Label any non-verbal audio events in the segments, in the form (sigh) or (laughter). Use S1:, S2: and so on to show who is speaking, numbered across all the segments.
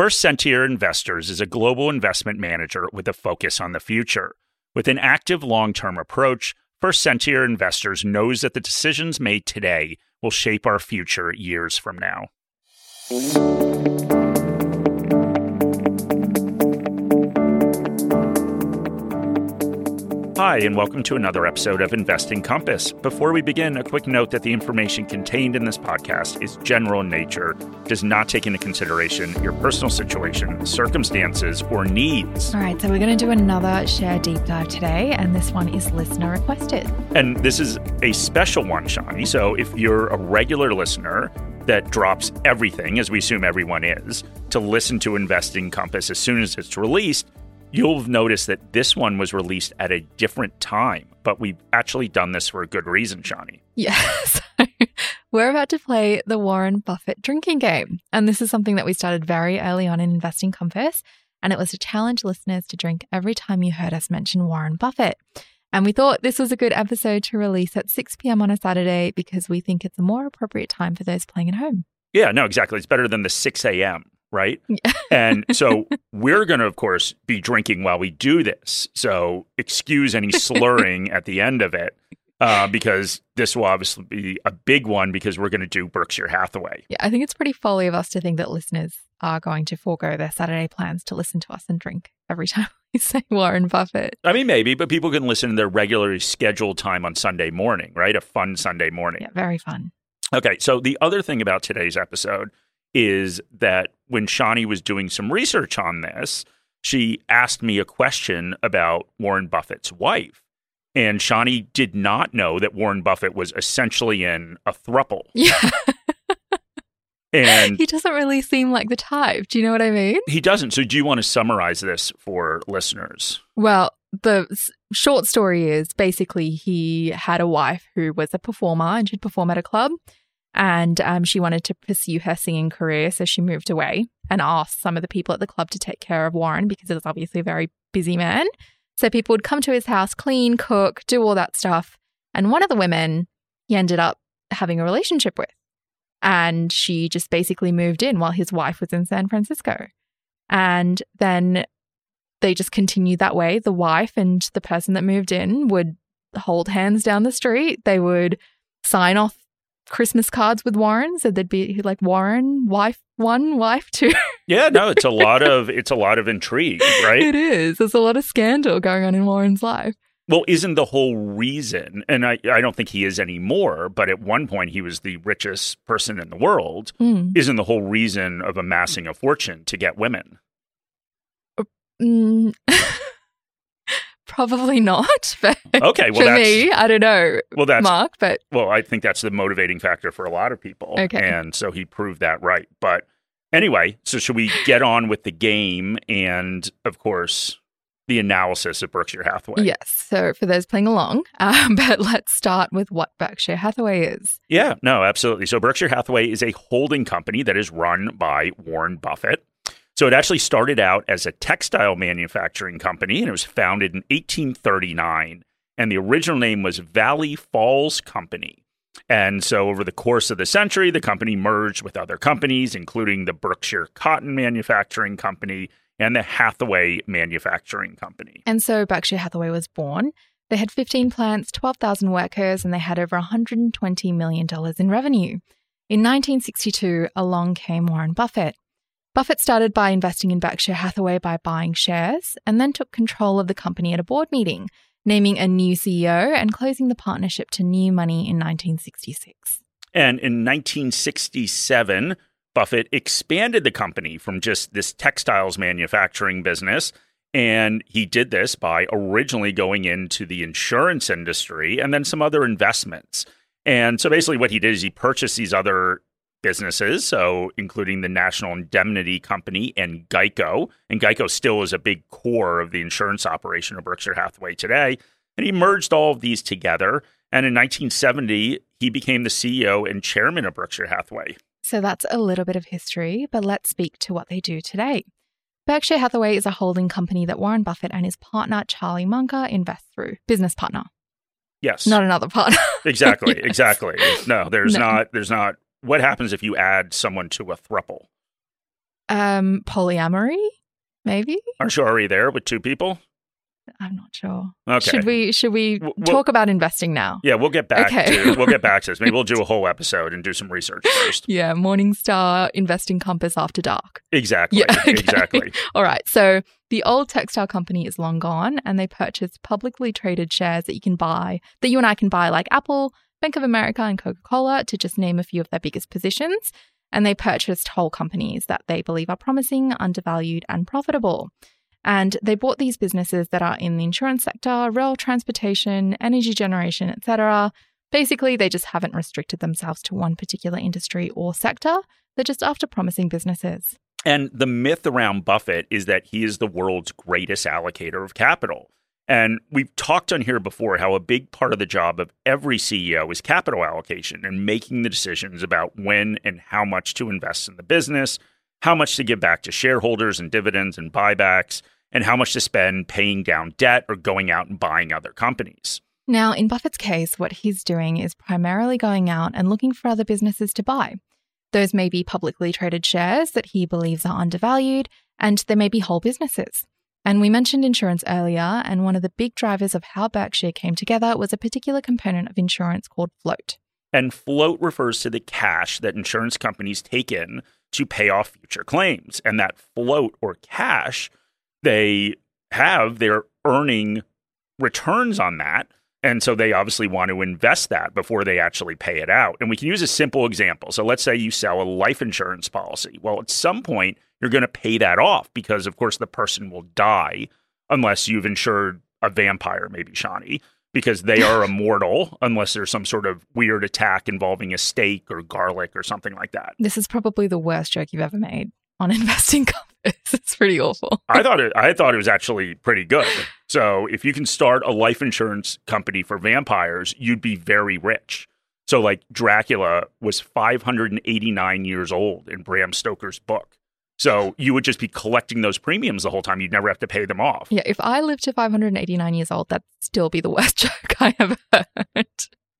S1: First Sentier Investors is a global investment manager with a focus on the future. With an active long term approach, First Sentier Investors knows that the decisions made today will shape our future years from now. Hi, and welcome to another episode of Investing Compass. Before we begin, a quick note that the information contained in this podcast is general in nature, does not take into consideration your personal situation, circumstances, or needs.
S2: All right, so we're going to do another share deep dive today, and this one is listener requested.
S1: And this is a special one, Shani. So if you're a regular listener, that drops everything, as we assume everyone is, to listen to Investing Compass as soon as it's released, you'll have noticed that this one was released at a different time, but we've actually done this for a good reason, Shani.
S2: Yes. (laughs) We're about to play the Warren Buffett drinking game. And this is something that we started very early on in Investing Compass. And it was to challenge listeners to drink every time you heard us mention Warren Buffett. And we thought this was a good episode to release at 6 p.m. on a Saturday because we think it's a more appropriate time for those playing at home.
S1: Yeah, no, exactly. It's better than the 6 a.m right? (laughs) And so we're going to, of course, be drinking while we do this. So excuse any slurring at the end of it. Uh, because this will obviously be a big one because we're going to do Berkshire Hathaway.
S2: Yeah, I think it's pretty folly of us to think that listeners are going to forego their Saturday plans to listen to us and drink every time (laughs) we say Warren Buffett.
S1: I mean, maybe, but people can listen to their regularly scheduled time on Sunday morning, right? A fun Sunday morning.
S2: Yeah, very fun.
S1: Okay, so the other thing about today's episode is that when Shani was doing some research on this, she asked me a question about Warren Buffett's wife. And Shani did not know that Warren Buffett was essentially in a thruple. (laughs)
S2: Yeah.
S1: and
S2: he doesn't really seem like the type. Do you know what I mean?
S1: He doesn't. So, do you want to summarize this for listeners?
S2: Well, the short story is basically he had a wife who was a performer and she'd perform at a club and um, she wanted to pursue her singing career. So she moved away and asked some of the people at the club to take care of Warren because he was obviously a very busy man. So people would come to his house, clean, cook, do all that stuff. And one of the women he ended up having a relationship with. And she just basically moved in while his wife was in San Francisco. And then they just continued that way. The wife and the person that moved in would hold hands down the street. They would sign off Christmas cards with Warren. So there'd be like Warren, wife one, wife two. (laughs)
S1: yeah, no, it's a lot of it's a lot of intrigue, right?
S2: It is. There's a lot of scandal going on in Warren's life.
S1: Well, isn't the whole reason, and I, I don't think he is anymore, but at one point he was the richest person in the world, mm. isn't the whole reason of amassing a fortune to get women?
S2: Uh, mm. (laughs) Probably not. (laughs) But
S1: okay, well,
S2: for me, I don't know. Well, that's Mark, but
S1: well, I think that's the motivating factor for a lot of people.
S2: Okay,
S1: and so he proved that right. But anyway, so should we get on with the game and, of course, the analysis of Berkshire Hathaway?
S2: Yes. So for those playing along, um, (laughs) but let's start with what Berkshire Hathaway is.
S1: Yeah. No, absolutely. So Berkshire Hathaway is a holding company that is run by Warren Buffett. So it actually started out as a textile manufacturing company and it was founded in 1839. And the original name was Valley Falls Company. And so over the course of the century, the company merged with other companies, including the Berkshire Cotton Manufacturing Company and the Hathaway Manufacturing Company.
S2: And so Berkshire Hathaway was born. They had 15 plants, 12,000 workers, and they had over $120 million in revenue. In 1962, along came Warren Buffett. Buffett started by investing in Berkshire Hathaway by buying shares and then took control of the company at a board meeting, naming a new CEO and closing the partnership to new money in 1966.
S1: And in 1967, Buffett expanded the company from just this textiles manufacturing business. And he did this by originally going into the insurance industry and then some other investments. And so basically, what he did is he purchased these other businesses, so including the National Indemnity Company and Geico. And Geico still is a big core of the insurance operation of Berkshire Hathaway today. And he merged all of these together. And in 1970, he became the CEO and chairman of Berkshire Hathaway.
S2: So that's a little bit of history, but let's speak to what they do today. Berkshire Hathaway is a holding company that Warren Buffett and his partner Charlie Munger invest through, business partner.
S1: Yes.
S2: Not another partner.
S1: exactly, (laughs) yes. exactly. No, there's no. not there's not what happens if you add someone to a thruple?
S2: Um, polyamory, maybe.
S1: Aren't you already there with two people?
S2: I'm not sure.
S1: Okay.
S2: Should we should we
S1: well-
S2: talk about investing now?
S1: Yeah, we'll get back
S2: Okay.
S1: to we'll get back to this. Maybe we'll do a (laughs) whole episode and do some research first.
S2: Yeah, Morningstar Investing Compass after dark.
S1: Exactly.
S2: Yeah, (laughs) okay.
S1: Exactly.
S2: All right. So the old textile company is long gone and they purchased publicly traded shares that you can buy, that you and I can buy, like Apple, Bank of America, and Coca Cola, to just name a few of their biggest positions. And they purchased whole companies that they believe are promising, undervalued, and profitable. And they bought these businesses that are in the insurance sector, rail transportation, energy generation, etc. Basically, they just haven't restricted themselves to one particular industry or sector. They're just after promising businesses.
S1: And the myth around Buffett is that he is the world's greatest allocator of capital. And we've talked on here before how a big part of the job of every CEO is capital allocation and making the decisions about when and how much to invest in the business, how much to give back to shareholders and dividends and buybacks, and how much to spend paying down debt or going out and buying other companies.
S2: Now, in Buffett's case, what he's doing is primarily going out and looking for other businesses to buy. Those may be publicly traded shares that he believes are undervalued, and there may be whole businesses. And we mentioned insurance earlier, and one of the big drivers of how Berkshire came together was a particular component of insurance called float.
S1: And float refers to the cash that insurance companies take in to pay off future claims. And that float or cash, they have, they're earning returns on that. And so they obviously want to invest that before they actually pay it out. And we can use a simple example. So let's say you sell a life insurance policy. Well, at some point, you're going to pay that off because, of course, the person will die unless you've insured a vampire, maybe Shani, because they are (laughs) immortal unless there's some sort of weird attack involving a steak or garlic or something like that.
S2: This is probably the worst joke you've ever made on (laughs) investing compass. It's pretty awful.
S1: I thought it. I thought it was actually pretty good. So if you can start a life insurance company for vampires, you'd be very rich. So like Dracula was 589 years old in Bram Stoker's book. So you would just be collecting those premiums the whole time. You'd never have to pay them off.
S2: Yeah, if I lived to 589 years old, that'd still be the (laughs) worst joke I ever heard.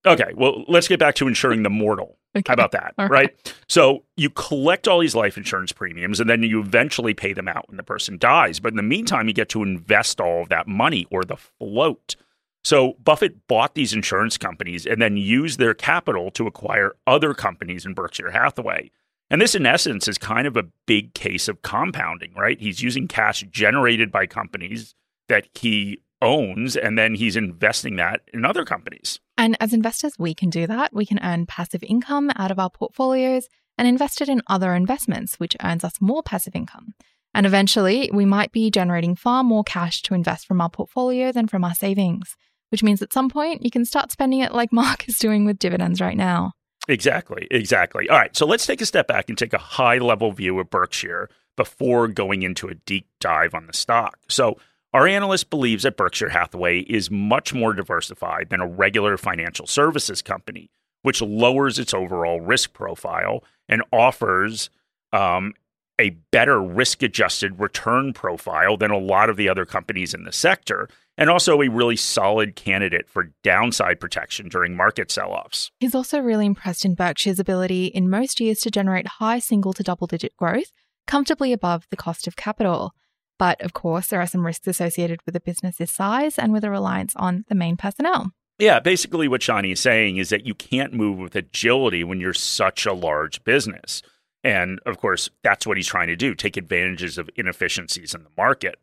S1: Okay, well, let's get back to insuring the mortal.
S2: Okay.
S1: How about that? Right. So you collect all these life insurance premiums and then you eventually pay them out when the person dies. But in the meantime, you get to invest all of that money or the float. So Buffett bought these insurance companies and then used their capital to acquire other companies in Berkshire Hathaway. And this, in essence, is kind of a big case of compounding, right? He's using cash generated by companies that he owns and then he's investing that in other companies.
S2: And as investors, we can do that. We can earn passive income out of our portfolios and invest it in other investments, which earns us more passive income. And eventually, we might be generating far more cash to invest from our portfolio than from our savings, which means at some point you can start spending it like (laughs) Mark is doing with dividends right now.
S1: Exactly, exactly. All right, so let's take a step back and take a high level view of Berkshire before going into a deep dive on the stock. So, our analyst believes that Berkshire Hathaway is much more diversified than a regular financial services company, which lowers its overall risk profile and offers um, a better risk adjusted return profile than a lot of the other companies in the sector, and also a really solid candidate for downside protection during market sell offs.
S2: He's also really impressed in Berkshire's ability in most years to generate high single to double digit growth, comfortably above the cost of capital. But of course, there are some risks associated with a business's size and with a reliance on the main personnel.
S1: Yeah, basically what Shani is saying is that you can't move with agility when you're such a large business. And of course, that's what he's trying to do take advantages of inefficiencies in the market.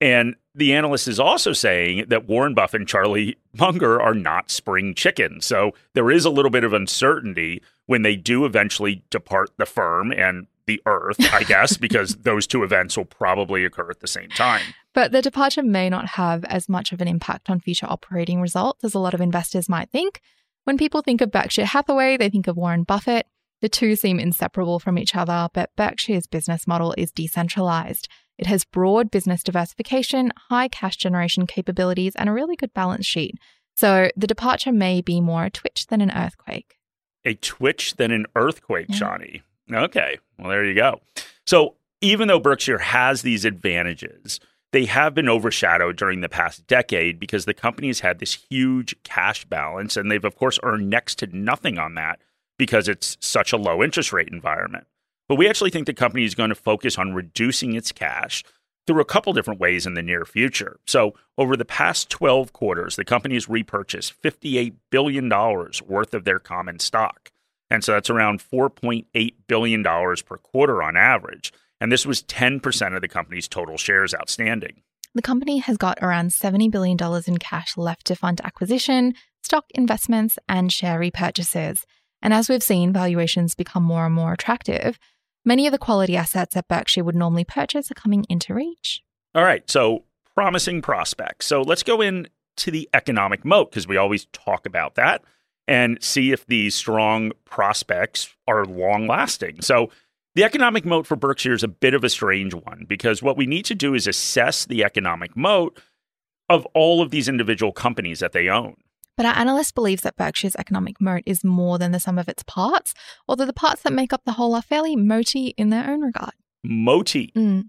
S1: And the analyst is also saying that Warren Buffett and Charlie Munger are not spring chickens. So there is a little bit of uncertainty when they do eventually depart the firm and the earth, I guess, (laughs) because those two events will probably occur at the same time.
S2: But the departure may not have as much of an impact on future operating results as a lot of investors might think. When people think of Berkshire Hathaway, they think of Warren Buffett. The two seem inseparable from each other, but Berkshire's business model is decentralized. It has broad business diversification, high cash generation capabilities, and a really good balance sheet. So the departure may be more a twitch than an earthquake.
S1: A twitch than an earthquake,
S2: Yeah.
S1: Shani. Okay, well, there you go. So even though Berkshire has these advantages, they have been overshadowed during the past decade because the company has had this huge cash balance, and they've, of course, earned next to nothing on that because it's such a low interest rate environment. But we actually think the company is going to focus on reducing its cash through a couple different ways in the near future. So, over the past 12 quarters, the company has repurchased $58 billion worth of their common stock. And so that's around $4.8 billion per quarter on average. And this was 10% of the company's total shares outstanding.
S2: The company has got around $70 billion in cash left to fund acquisition, stock investments, and share repurchases. And as we've seen valuations become more and more attractive, many of the quality assets that Berkshire would normally purchase are coming into reach.
S1: All right. So, promising prospects. So, let's go into the economic moat because we always talk about that and see if these strong prospects are long lasting. So, the economic moat for Berkshire is a bit of a strange one because what we need to do is assess the economic moat of all of these individual companies that they own.
S2: But our analyst believes that Berkshire's economic moat is more than the sum of its parts, although the parts that make up the whole are fairly moaty in their own regard.
S1: Moaty.
S2: Mm.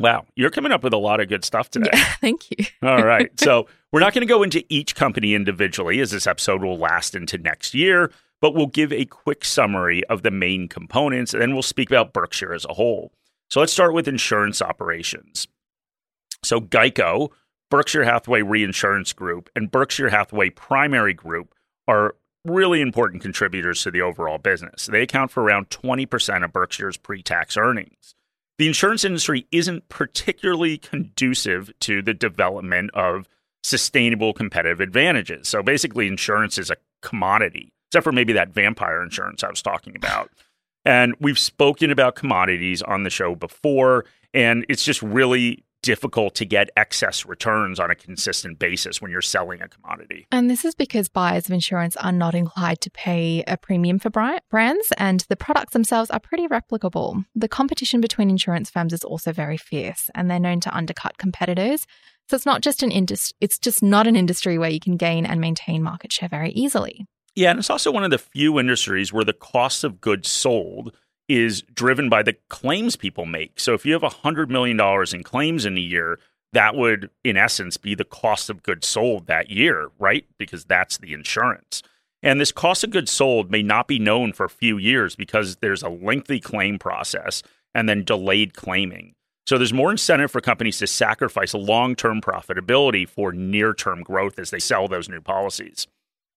S1: Wow, you're coming up with a lot of good stuff today.
S2: Yeah, (laughs) thank you.
S1: All right. (laughs) So, we're not going to go into each company individually as this episode will last into next year, but we'll give a quick summary of the main components and then we'll speak about Berkshire as a whole. So, let's start with insurance operations. So, Geico Berkshire Hathaway Reinsurance Group and Berkshire Hathaway Primary Group are really important contributors to the overall business. They account for around 20% of Berkshire's pre tax earnings. The insurance industry isn't particularly conducive to the development of sustainable competitive advantages. So basically, insurance is a commodity, except for maybe that vampire insurance I was talking about. And we've spoken about commodities on the show before, and it's just really difficult to get excess returns on a consistent basis when you're selling a commodity.
S2: And this is because buyers of insurance are not inclined to pay a premium for brands, and the products themselves are pretty replicable. The competition between insurance firms is also very fierce, and they're known to undercut competitors. So it's not just an industry; it's just not an industry where you can gain and maintain market share very easily.
S1: Yeah, and it's also one of the few industries where the cost of goods sold is driven by the claims people make. So if you have $100 million in claims in a year, that would, in essence, be the cost of goods sold that year, right? Because that's the insurance. And this cost of goods sold may not be known for a few years because there's a lengthy claim process and then delayed claiming. So there's more incentive for companies to sacrifice long term profitability for near term growth as they sell those new policies.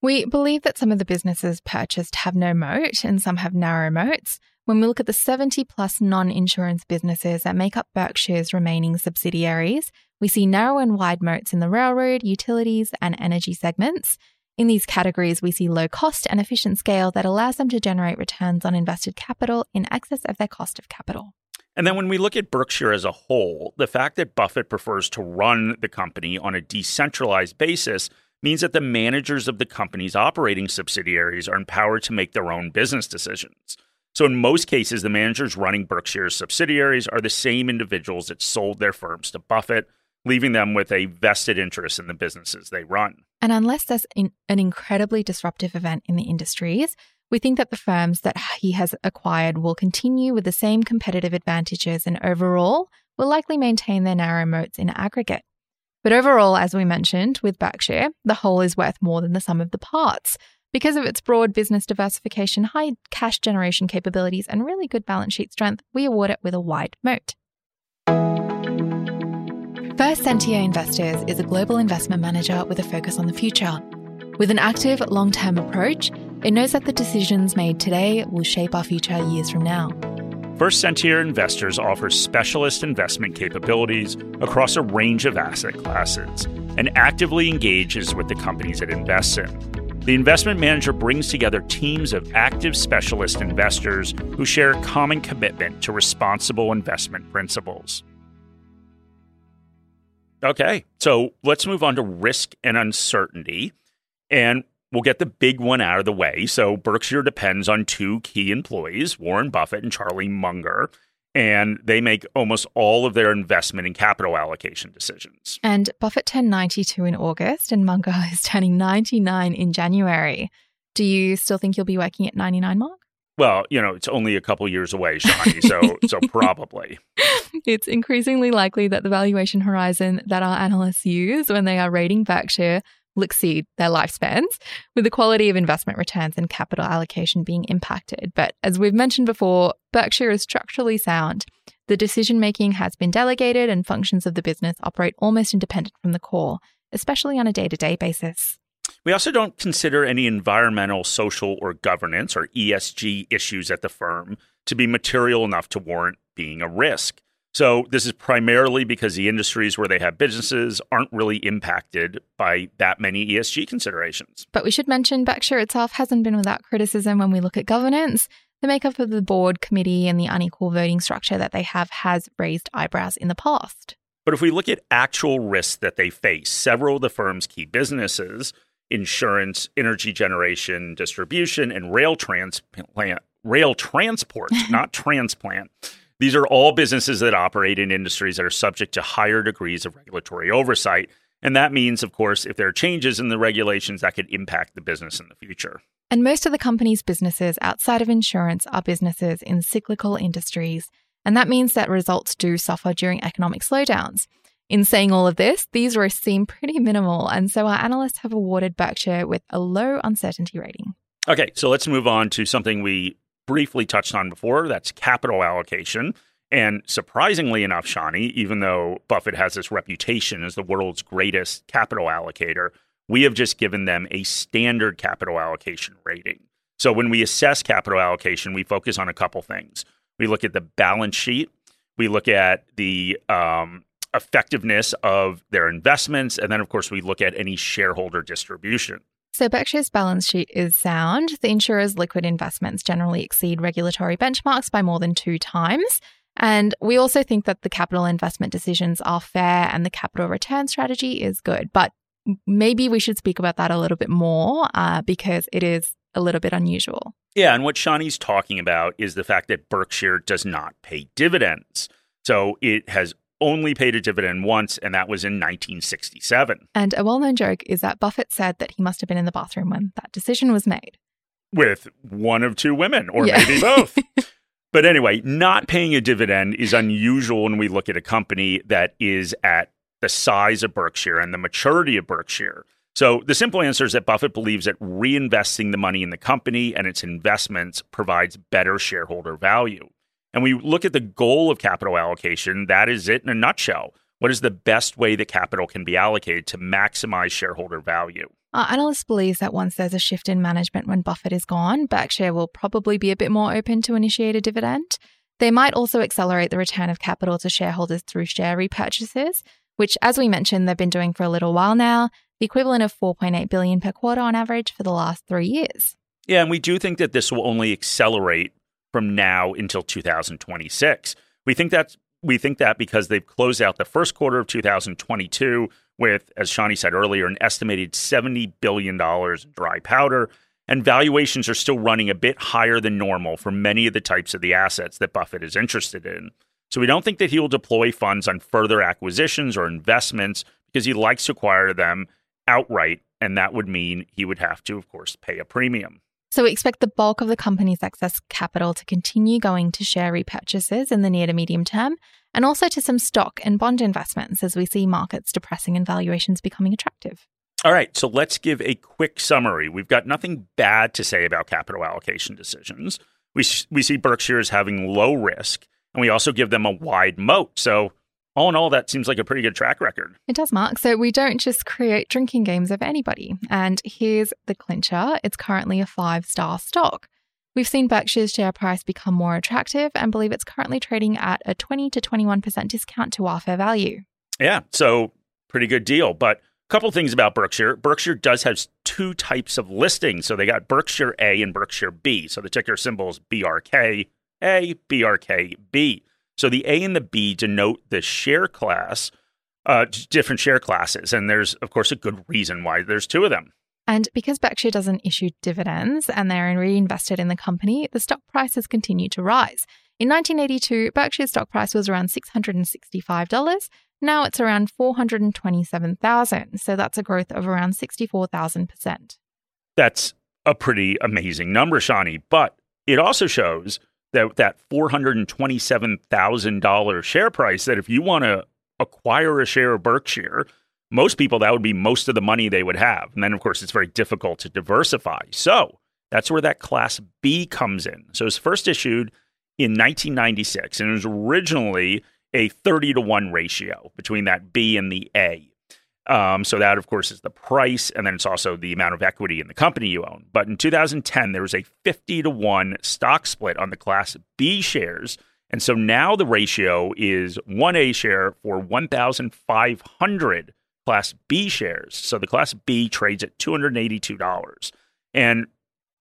S2: We believe that some of the businesses purchased have no moat and some have narrow moats. When we look at the 70 plus non insurance businesses that make up Berkshire's remaining subsidiaries, we see narrow and wide moats in the railroad, utilities, and energy segments. In these categories, we see low cost and efficient scale that allows them to generate returns on invested capital in excess of their cost of capital.
S1: And then when we look at Berkshire as a whole, the fact that Buffett prefers to run the company on a decentralized basis means that the managers of the company's operating subsidiaries are empowered to make their own business decisions. So, in most cases, the managers running Berkshire's subsidiaries are the same individuals that sold their firms to Buffett, leaving them with a vested interest in the businesses they run.
S2: And unless there's in, an incredibly disruptive event in the industries, we think that the firms that he has acquired will continue with the same competitive advantages and overall will likely maintain their narrow moats in aggregate. But overall, as we mentioned, with Berkshire, the whole is worth more than the sum of the parts. Because of its broad business diversification, high cash generation capabilities, and really good balance sheet strength, we award it with a wide moat. First Sentier Investors is a global investment manager with a focus on the future. With an active, long term approach, it knows that the decisions made today will shape our future years from now.
S1: First Sentier Investors offers specialist investment capabilities across a range of asset classes and actively engages with the companies it invests in. The investment manager brings together teams of active specialist investors who share a common commitment to responsible investment principles. Okay, so let's move on to risk and uncertainty. And we'll get the big one out of the way. So, Berkshire depends on two key employees, Warren Buffett and Charlie Munger and they make almost all of their investment and capital allocation decisions.
S2: And Buffett turned 92 in August, and Munger (laughs) is turning 99 in January. Do you still think you'll be working at 99 mark?
S1: Well, you know, it's only a couple years away, Shani, so (laughs) so probably.
S2: It's increasingly likely that the valuation horizon that our analysts use when they are rating Berkshire exceed their lifespans, with the quality of investment returns and capital allocation being impacted. But as we've mentioned before, Berkshire is structurally sound. The decision making has been delegated, and functions of the business operate almost independent from the core, especially on a day to day basis.
S1: We also don't consider any environmental, social, or governance or ESG issues at the firm to be material enough to warrant being a risk. So, this is primarily because the industries where they have businesses aren't really impacted by that many ESG considerations.
S2: But we should mention Berkshire itself hasn't been without criticism when we look at governance. The makeup of the board committee and the unequal voting structure that they have has raised eyebrows in the past.
S1: But if we look at actual risks that they face, several of the firm's key businesses, insurance, energy generation, distribution, and rail transplant, rail transport, (laughs) not transplant, these are all businesses that operate in industries that are subject to higher degrees of regulatory oversight. And that means, of course, if there are changes in the regulations, that could impact the business in the future.
S2: And most of the company's businesses outside of insurance are businesses in cyclical industries. And that means that results do suffer during economic slowdowns. In saying all of this, these risks seem pretty minimal. And so our analysts have awarded Berkshire with a low uncertainty rating.
S1: Okay, so let's move on to something we briefly touched on before. That's capital allocation. And surprisingly enough, Shani, even though Buffett has this reputation as the world's greatest capital allocator, we have just given them a standard capital allocation rating. So when we assess capital allocation, we focus on a couple things. We look at the balance sheet, we look at the um, effectiveness of their investments, and then, of course, we look at any shareholder distribution.
S2: So, Berkshire's balance sheet is sound. The insurer's liquid investments generally exceed regulatory benchmarks by more than two times. And we also think that the capital investment decisions are fair and the capital return strategy is good. But maybe we should speak about that a little bit more uh, because it is a little bit unusual.
S1: Yeah. And what Shani's talking about is the fact that Berkshire does not pay dividends. So it has only paid a dividend once, and that was in 1967.
S2: And a well known joke is that Buffett said that he must have been in the bathroom when that decision was made.
S1: With one of two women, or yeah. maybe (laughs) both. but anyway, not paying a dividend is unusual when we look at a company that is at the size of Berkshire and the maturity of Berkshire. So the simple answer is that Buffett believes that reinvesting the money in the company and its investments provides better shareholder value and we look at the goal of capital allocation, that is it in a nutshell. What is the best way that capital can be allocated to maximize shareholder value?
S2: Our analyst believes that once there's a shift in management when Buffett is gone, Berkshire will probably be a bit more open to initiate a dividend. They might also accelerate the return of capital to shareholders through share repurchases, which, as we mentioned, they've been doing for a little while now, the equivalent of 4.8 billion per quarter on average for the last three years.
S1: Yeah, and we do think that this will only accelerate from now until 2026. We think that's we think that because they've closed out the first quarter of 2022 with, as Shani said earlier, an estimated $70 billion dry powder, and valuations are still running a bit higher than normal for many of the types of the assets that Buffett is interested in. So we don't think that he will deploy funds on further acquisitions or investments because he likes to acquire them outright, and that would mean he would have to, of course, pay a premium.
S2: So we expect the bulk of the company's excess capital to continue going to share repurchases in the near to medium term, and also to some stock and bond investments as we see markets depressing and valuations becoming attractive.
S1: All right, so let's give a quick summary. We've got nothing bad to say about capital allocation decisions. We, we see Berkshire as having low risk, and we also give them a wide moat. So all in all, that seems like a pretty good track record.
S2: It does, Mark. So we don't just create drinking games of anybody. And here's the clincher it's currently a five star stock. We've seen Berkshire's share price become more attractive and believe it's currently trading at a 20 to 21% discount to our fair value.
S1: Yeah, so pretty good deal. But a couple things about Berkshire. Berkshire does have two types of listings. So they got Berkshire A and Berkshire B. So the ticker symbol is BRK A, BRK B. So the A and the B denote the share class, uh, different share classes. And there's, of course, a good reason why there's two of them.
S2: And because Berkshire doesn't issue dividends and they're reinvested in the company, the stock price has continued to rise. In 1982, Berkshire's stock price was around $665. Now it's around 427,000. So that's a growth of around 64,000%.
S1: That's a pretty amazing number, Shani. But it also shows that that four hundred and twenty seven thousand dollar share price. That if you want to acquire a share of Berkshire, most people, that would be most of the money they would have. And then, of course, it's very difficult to diversify. So that's where that Class B comes in. So it was first issued in 1996, and it was originally a 30 to 1 ratio between that B and the A. Um, so that, of course, is the price, and then it's also the amount of equity in the company you own. But in 2010, there was a 50 to 1 stock split on the Class B shares. And so now the ratio is 1A share for 1,500 Class B shares. So the Class B trades at $282. And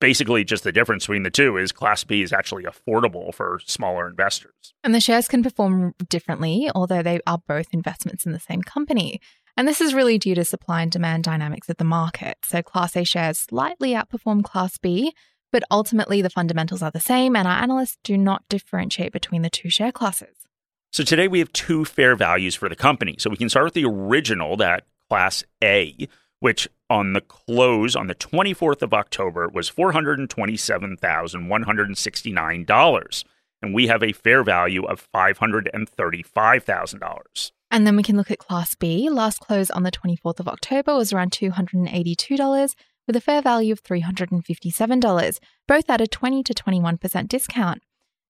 S1: basically, just the difference between the two is Class B is actually affordable for smaller investors.
S2: And the shares can perform differently, although they are both investments in the same company. And this is really due to supply and demand dynamics of the market. So Class A shares slightly outperform Class B, but ultimately the fundamentals are the same, and our analysts do not differentiate between the two share classes.
S1: So today we have two fair values for the company. So we can start with the original, that Class A, which on the close on the 24th of October was $427,169. And we have a fair value of $535,000.
S2: And then we can look at Class B. Last close on the 24th of October was around $282 with a fair value of $357, both at a 20 to 21% discount.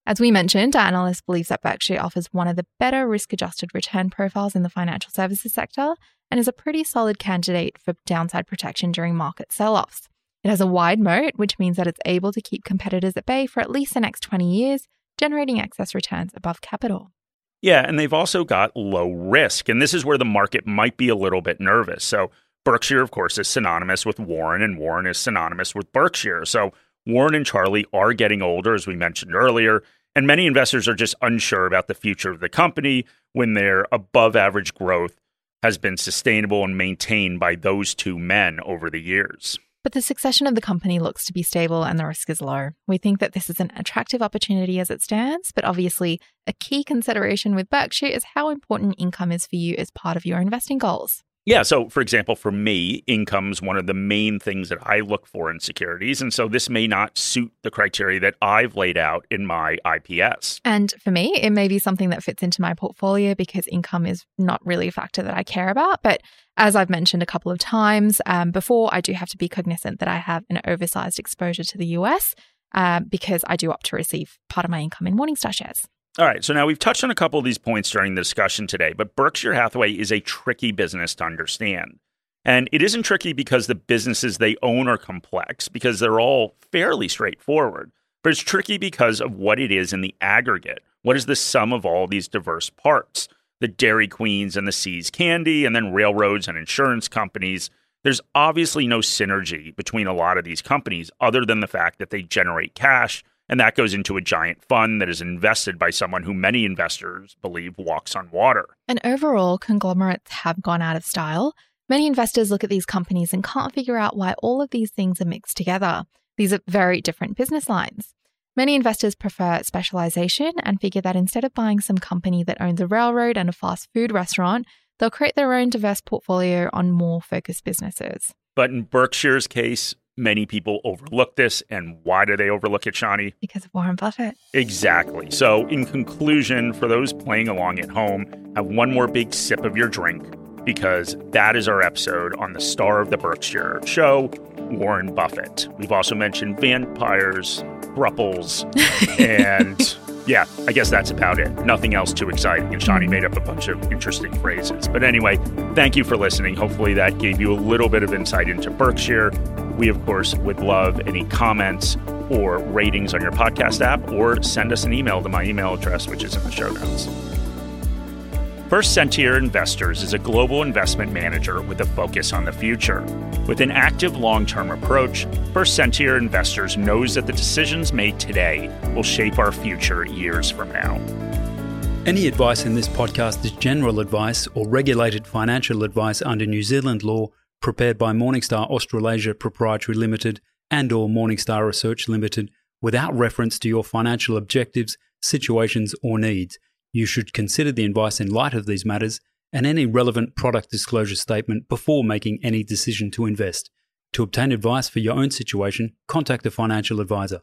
S2: As we mentioned, our analyst believes that Berkshire offers one of the better risk adjusted return profiles in the financial services sector and is a pretty solid candidate for downside protection during market sell offs. It has a wide moat, which means that it's able to keep competitors at bay for at least the next 20 years, generating excess returns above capital.
S1: Yeah, and they've also got low risk. And this is where the market might be a little bit nervous. So, Berkshire, of course, is synonymous with Warren, and Warren is synonymous with Berkshire. So, Warren and Charlie are getting older, as we mentioned earlier. And many investors are just unsure about the future of the company when their above average growth has been sustainable and maintained by those two men over the years.
S2: But the succession of the company looks to be stable and the risk is low. We think that this is an attractive opportunity as it stands, but obviously, a key consideration with Berkshire is how important income is for you as part of your investing goals.
S1: Yeah. So, for example, for me, income's one of the main things that I look for in securities. And so this may not suit the criteria that I've laid out in my IPS.
S2: And for me, it may be something that fits into my portfolio because income is not really a factor that I care about. But as I've mentioned a couple of times um, before, I do have to be cognizant that I have an oversized exposure to the US uh, because I do opt to receive part of my income in Morningstar shares.
S1: All right, so now we've touched on a couple of these points during the discussion today, but Berkshire Hathaway is a tricky business to understand. And it isn't tricky because the businesses they own are complex, because they're all fairly straightforward. But it's tricky because of what it is in the aggregate. What is the sum of all these diverse parts? The Dairy Queens and the See's Candy, and then railroads and insurance companies. There's obviously no synergy between a lot of these companies other than the fact that they generate cash and that goes into a giant fund that is invested by someone who many investors believe walks on water.
S2: And overall, conglomerates have gone out of style. Many investors look at these companies and can't figure out why all of these things are mixed together. These are very different business lines. Many investors prefer specialization and figure that instead of buying some company that owns a railroad and a fast food restaurant, they'll create their own diverse portfolio on more focused businesses.
S1: But in Berkshire's case, many people overlook this. And why do they overlook it, Shani?
S2: Because of Warren Buffett.
S1: Exactly. So, in conclusion, for those playing along at home, have one more big sip of your drink because that is our episode on the star of the Berkshire show, Warren Buffett. We've also mentioned vampires, thruples, (laughs) and yeah, I guess that's about it. Nothing else too exciting. And Shani mm-hmm. made up a bunch of interesting phrases. But anyway, thank you for listening. Hopefully, that gave you a little bit of insight into Berkshire. We, of course, would love any comments or ratings on your podcast app, or send us an email to my email address, which is in the show notes. First Sentier Investors is a global investment manager with a focus on the future. With an active long term approach, First Sentier Investors knows that the decisions made today will shape our future years from now.
S3: Any advice in this podcast is general advice or regulated financial advice under New Zealand law prepared by Morningstar Australasia Proprietary Limited and or Morningstar Research Limited without reference to your financial objectives, situations or needs. You should consider the advice in light of these matters and any relevant product disclosure statement before making any decision to invest. To obtain advice for your own situation, contact a financial advisor.